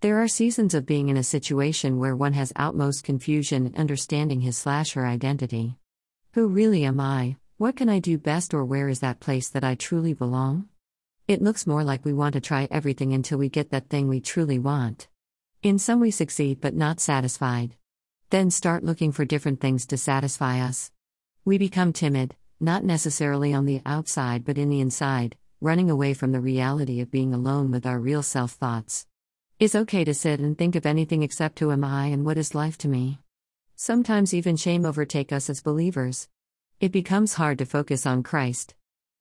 There are seasons of being in a situation where one has outmost confusion in understanding his slash her identity. Who really am I? What can I do best, or where is that place that I truly belong? It looks more like we want to try everything until we get that thing we truly want. In some, we succeed but not satisfied. Then start looking for different things to satisfy us. We become timid, not necessarily on the outside but in the inside, running away from the reality of being alone with our real self thoughts. It's okay to sit and think of anything except who am I and what is life to me. Sometimes even shame overtake us as believers. It becomes hard to focus on Christ.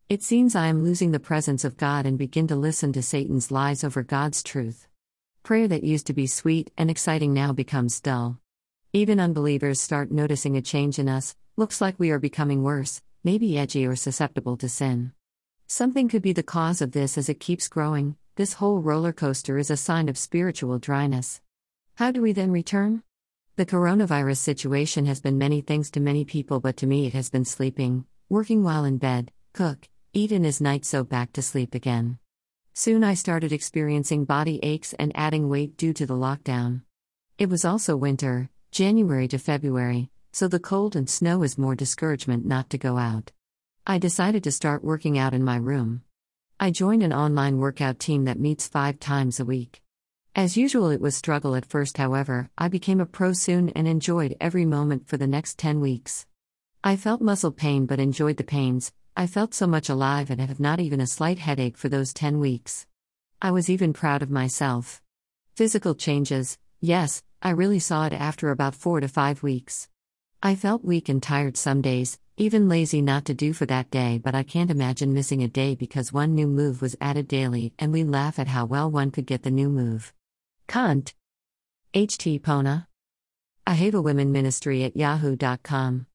It seems I am losing the presence of God and begin to listen to Satan's lies over God's truth. Prayer that used to be sweet and exciting now becomes dull. Even unbelievers start noticing a change in us, looks like we are becoming worse, maybe edgy or susceptible to sin. Something could be the cause of this as it keeps growing, this whole roller coaster is a sign of spiritual dryness. How do we then return? The coronavirus situation has been many things to many people, but to me it has been sleeping, working while in bed, cook, eat in his night so back to sleep again. Soon I started experiencing body aches and adding weight due to the lockdown. It was also winter, January to February, so the cold and snow is more discouragement not to go out. I decided to start working out in my room. I joined an online workout team that meets five times a week. As usual, it was struggle at first, however, I became a pro soon and enjoyed every moment for the next 10 weeks. I felt muscle pain but enjoyed the pains, I felt so much alive and have not even a slight headache for those 10 weeks. I was even proud of myself. Physical changes, yes, I really saw it after about 4 to 5 weeks. I felt weak and tired some days, even lazy not to do for that day, but I can't imagine missing a day because one new move was added daily and we laugh at how well one could get the new move. Kant. H.T. Pona. Ahava Women Ministry at yahoo.com.